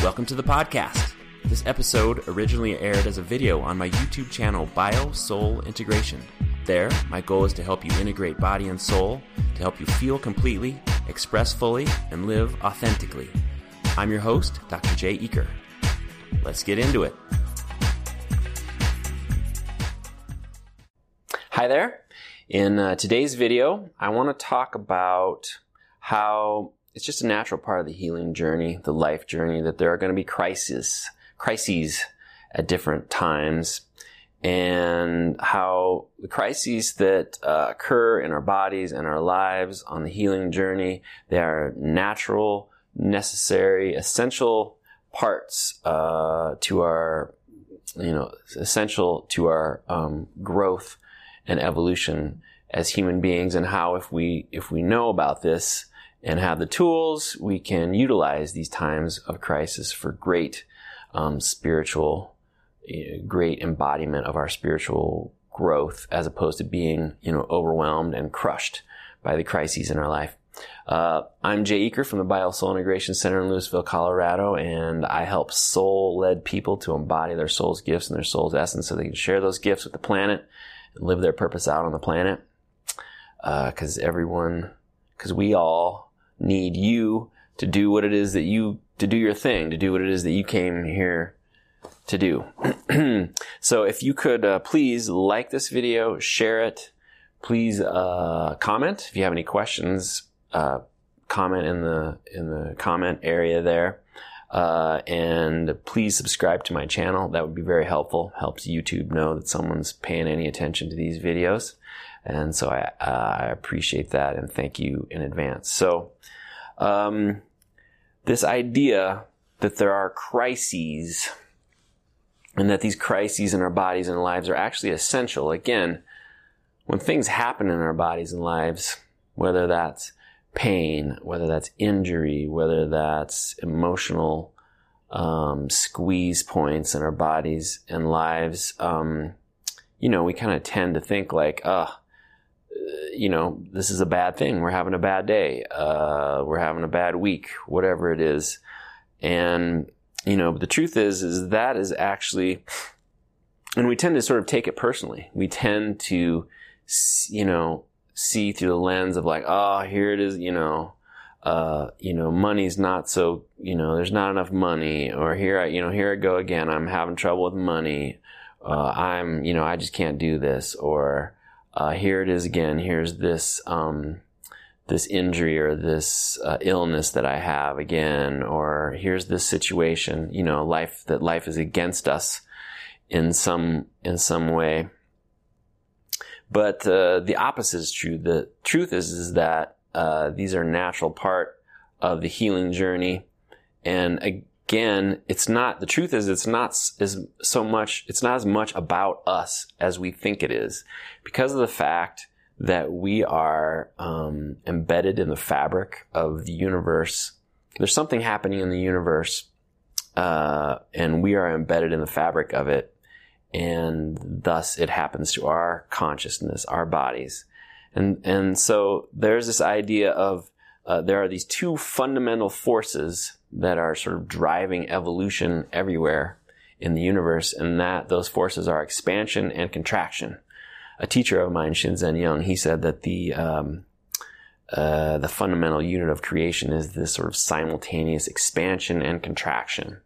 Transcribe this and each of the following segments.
Welcome to the podcast. This episode originally aired as a video on my YouTube channel, Bio Soul Integration. There, my goal is to help you integrate body and soul, to help you feel completely, express fully, and live authentically. I'm your host, Dr. Jay Eaker. Let's get into it. Hi there. In uh, today's video, I want to talk about how it's just a natural part of the healing journey, the life journey, that there are going to be crises, crises at different times, and how the crises that uh, occur in our bodies and our lives on the healing journey, they are natural, necessary, essential parts uh, to our, you know, essential to our um, growth and evolution as human beings, and how if we if we know about this and have the tools, we can utilize these times of crisis for great um, spiritual, great embodiment of our spiritual growth, as opposed to being, you know, overwhelmed and crushed by the crises in our life. Uh, I'm Jay Eaker from the Bio Soul Integration Center in Louisville, Colorado, and I help soul-led people to embody their soul's gifts and their soul's essence so they can share those gifts with the planet and live their purpose out on the planet. Because uh, everyone, because we all need you to do what it is that you, to do your thing, to do what it is that you came here to do. so if you could uh, please like this video, share it, please uh, comment if you have any questions. Uh, comment in the in the comment area there, uh, and please subscribe to my channel. That would be very helpful. Helps YouTube know that someone's paying any attention to these videos, and so I, uh, I appreciate that and thank you in advance. So um, this idea that there are crises and that these crises in our bodies and lives are actually essential. Again, when things happen in our bodies and lives, whether that's pain, whether that's injury, whether that's emotional um, squeeze points in our bodies and lives, um, you know, we kind of tend to think like, oh, you know, this is a bad thing. We're having a bad day. Uh, we're having a bad week, whatever it is. And, you know, the truth is, is that is actually, and we tend to sort of take it personally. We tend to, you know, see through the lens of like, oh, here it is, you know, uh, you know, money's not so, you know, there's not enough money, or here I, you know, here I go again. I'm having trouble with money. Uh, I'm, you know, I just can't do this, or, uh, here it is again. Here's this um, this injury or this uh, illness that I have again, or here's this situation. You know, life that life is against us in some in some way. But uh, the opposite is true. The truth is is that uh, these are natural part of the healing journey, and again, it's not, the truth is it's not as so much, it's not as much about us as we think it is because of the fact that we are um, embedded in the fabric of the universe. There's something happening in the universe, uh, and we are embedded in the fabric of it, and thus it happens to our consciousness, our bodies, and and so there's this idea of uh, there are these two fundamental forces that are sort of driving evolution everywhere in the universe, and that those forces are expansion and contraction. A teacher of mine, Shinzen Young, he said that the um, uh, the fundamental unit of creation is this sort of simultaneous expansion and contraction,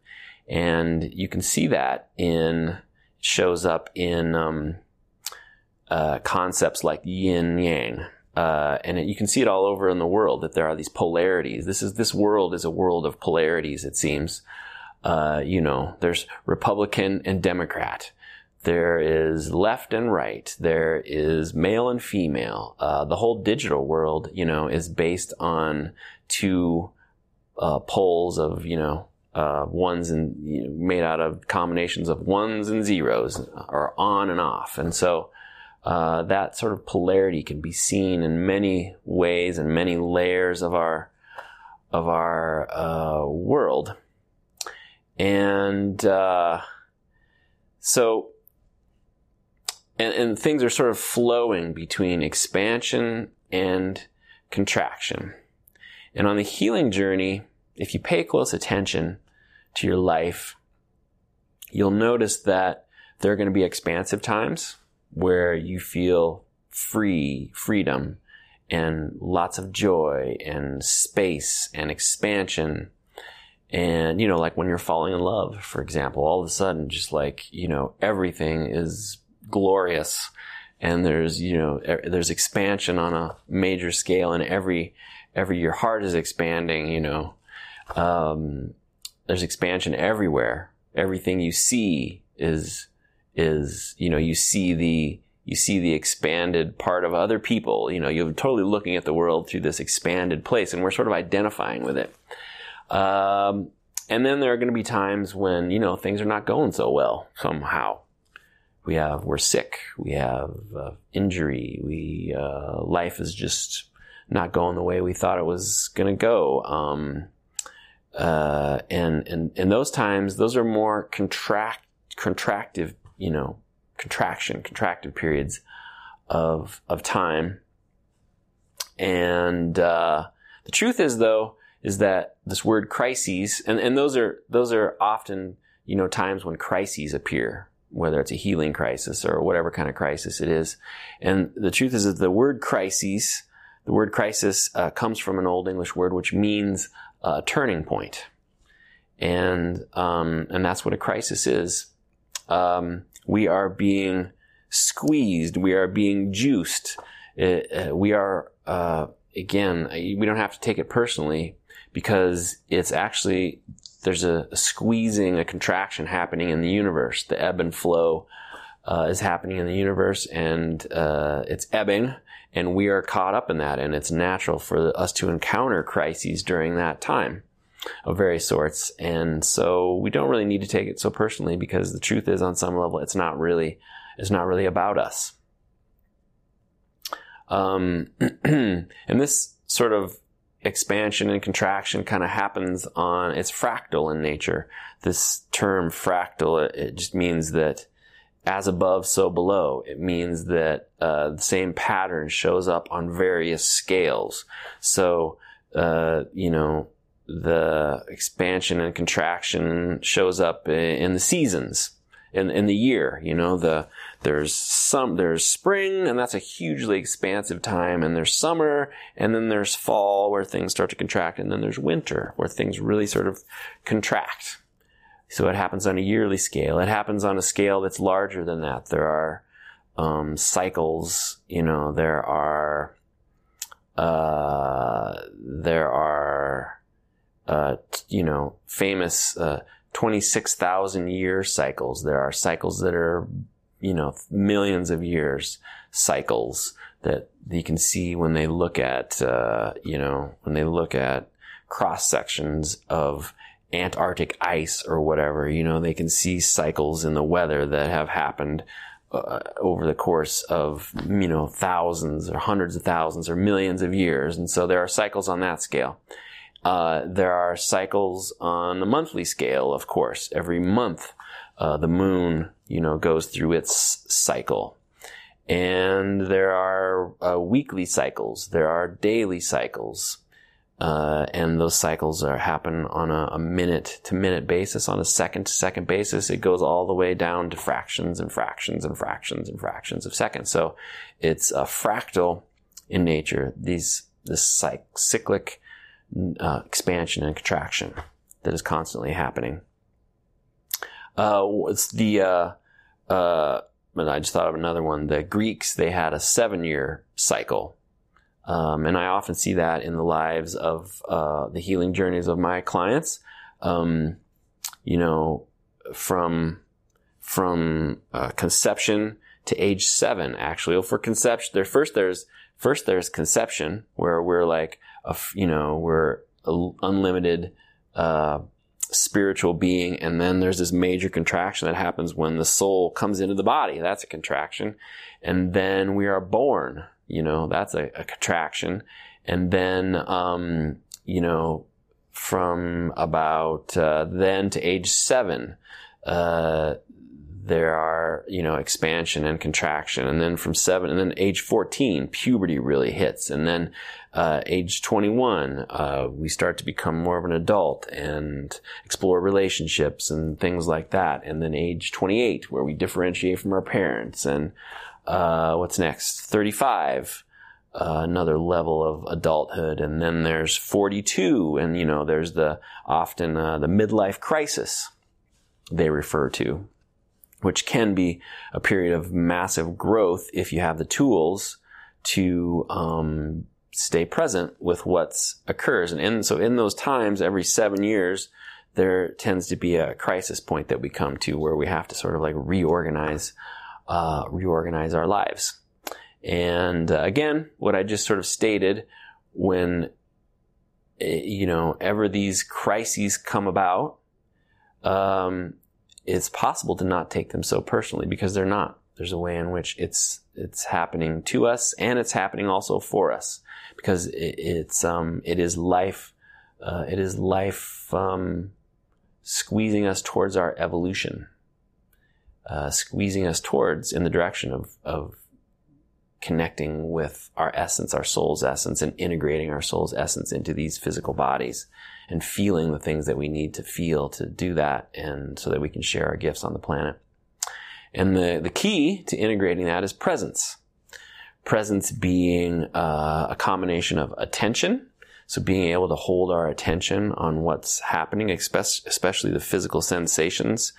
and you can see that in shows up in um, uh, concepts like yin yang. Uh, and it, you can see it all over in the world that there are these polarities. This is this world is a world of polarities. It seems, uh, you know, there's Republican and Democrat. There is left and right. There is male and female. Uh, the whole digital world, you know, is based on two uh, poles of you know uh, ones and you know, made out of combinations of ones and zeros, or on and off. And so uh, that sort of polarity can be seen in many ways and many layers of our of our uh, world, and uh, so and, and things are sort of flowing between expansion and contraction. And on the healing journey, if you pay close attention to your life, you'll notice that there are going to be expansive times where you feel free, freedom, and lots of joy and space and expansion. And, you know, like when you're falling in love, for example, all of a sudden, just like, you know, everything is glorious and there's, you know, there's expansion on a major scale and every, every, your heart is expanding, you know, um, there's expansion everywhere. Everything you see is, is, you know, you see the, you see the expanded part of other people. You know, you're totally looking at the world through this expanded place, and we're sort of identifying with it. Um, and then there are going to be times when you know things are not going so well somehow. We have we're sick. We have uh, injury. We uh, life is just not going the way we thought it was going to go. Um, uh, and and in those times, those are more contract contractive, you know, contraction, contracted periods of of time. And uh, the truth is, though, is that this word crises, and, and those are those are often you know times when crises appear, whether it's a healing crisis or whatever kind of crisis it is. And the truth is that the word crises, the word crisis, uh, comes from an old English word which means a turning point, and um, and that's what a crisis is. Um, we are being squeezed, we are being juiced, uh, uh, we are, uh, again, we don't have to take it personally because it's actually, there's a, a squeezing, a contraction happening in the universe. The ebb and flow uh, is happening in the universe and uh, it's ebbing and we are caught up in that and it's natural for us to encounter crises during that time of various sorts. And so we don't really need to take it so personally because the truth is on some level it's not really it's not really about us. Um, and this sort of expansion and contraction kind of happens on it's fractal in nature. This term fractal it, it just means that as above, so below. It means that uh, the same pattern shows up on various scales. So, uh, you know, the expansion and contraction shows up in the seasons in in the year you know the there's some there's spring and that's a hugely expansive time and there's summer and then there's fall where things start to contract and then there's winter where things really sort of contract. So it happens on a yearly scale. It happens on a scale that's larger than that. There are um, cycles you know there are uh, there are uh, you know, famous uh, 26,000 year cycles. There are cycles that are, you know, millions of years cycles that you can see when they look at, uh, you know, when they look at cross sections of Antarctic ice or whatever, you know, they can see cycles in the weather that have happened uh, over the course of, you know, thousands or hundreds of thousands or millions of years. And so there are cycles on that scale. Uh, there are cycles on a monthly scale, of course. Every month, uh, the moon, you know, goes through its cycle. And there are uh, weekly cycles. There are daily cycles. Uh, and those cycles are happen on a, a minute to minute basis, on a second to second basis. It goes all the way down to fractions and fractions and fractions and fractions of seconds. So it's a fractal in nature. These, this cyclic uh, expansion and contraction that is constantly happening. Uh, it's the, uh, uh, but I just thought of another one. The Greeks, they had a seven year cycle. Um, and I often see that in the lives of uh, the healing journeys of my clients. Um, you know, from from uh, conception to age seven, actually. Well, for conception, there first there's first there's conception where we're like, a, you know, we're unlimited uh, spiritual being, and then there's this major contraction that happens when the soul comes into the body. That's a contraction, and then we are born. You know, that's a, a contraction, and then um, you know, from about uh, then to age seven. Uh, there are, you know, expansion and contraction. And then from seven, and then age 14, puberty really hits. And then, uh, age 21, uh, we start to become more of an adult and explore relationships and things like that. And then age 28, where we differentiate from our parents. And, uh, what's next? 35. Uh, another level of adulthood, and then there's 42, and you know there's the often uh, the midlife crisis they refer to, which can be a period of massive growth if you have the tools to um, stay present with what's occurs. And in, so in those times, every seven years, there tends to be a crisis point that we come to where we have to sort of like reorganize, uh, reorganize our lives. And uh, again, what I just sort of stated, when eh, you know ever these crises come about, um, it's possible to not take them so personally because they're not. There's a way in which it's it's happening to us and it's happening also for us because it, it's um, it is life uh, it is life um, squeezing us towards our evolution, uh, squeezing us towards in the direction of of connecting with our essence, our soul's essence, and integrating our soul's essence into these physical bodies and feeling the things that we need to feel to do that and so that we can share our gifts on the planet. And the, the key to integrating that is presence. Presence being uh, a combination of attention, so being able to hold our attention on what's happening, especially the physical sensations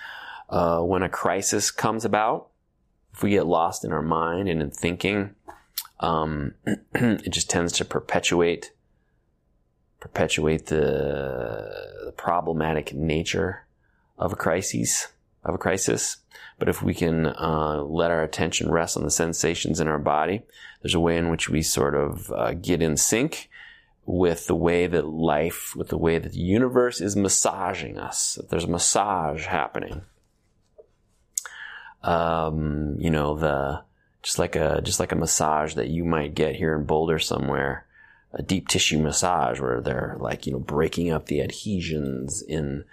uh, when a crisis comes about if we get lost in our mind and in thinking, um, it just tends to perpetuate perpetuate the, the, problematic nature of a crisis of a crisis. But if we can uh, let our attention rest on the sensations in our body, there's a way in which we sort of uh, get in sync with the way that life, with the way that the universe is massaging us. There's a massage happening um, you know, the just like a just like a massage that you might get here in Boulder somewhere, a deep tissue massage where they're like you know breaking up the adhesions in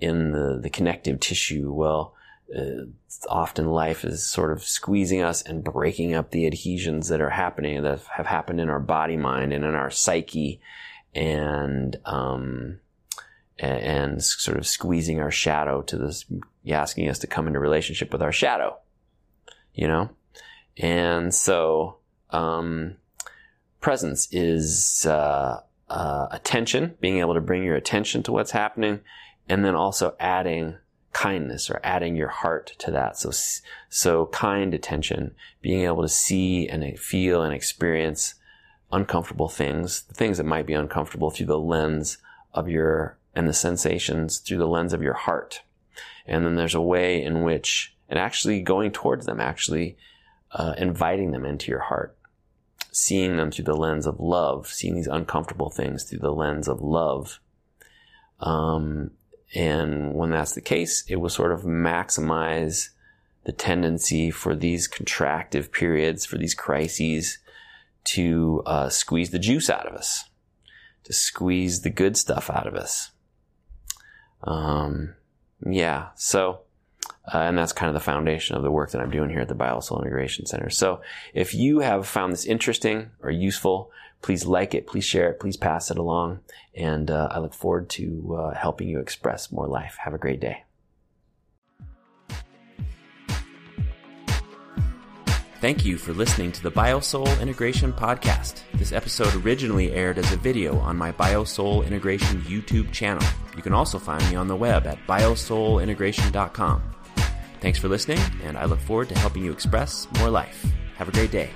in the the connective tissue. Well, uh, often life is sort of squeezing us and breaking up the adhesions that are happening that have happened in our body, mind, and in our psyche, and um, and sort of squeezing our shadow to this, asking us to come into relationship with our shadow, you know? And so, um, presence is, uh, uh, attention, being able to bring your attention to what's happening, and then also adding kindness or adding your heart to that. So, so kind attention, being able to see and feel and experience uncomfortable things, the things that might be uncomfortable through the lens of your and the sensations through the lens of your heart. And then there's a way in which, and actually going towards them, actually uh, inviting them into your heart, seeing them through the lens of love, seeing these uncomfortable things through the lens of love. Um, and when that's the case, it will sort of maximize the tendency for these contractive periods, for these crises, to uh, squeeze the juice out of us, to squeeze the good stuff out of us. Um, yeah, so, uh, and that's kind of the foundation of the work that I'm doing here at the BioSoul Integration Center. So if you have found this interesting or useful, please like it, please share it, please pass it along. And uh, I look forward to uh, helping you express more life. Have a great day. Thank you for listening to the BioSoul Integration Podcast. This episode originally aired as a video on my BioSoul Integration YouTube channel. You can also find me on the web at biosoulintegration.com. Thanks for listening, and I look forward to helping you express more life. Have a great day.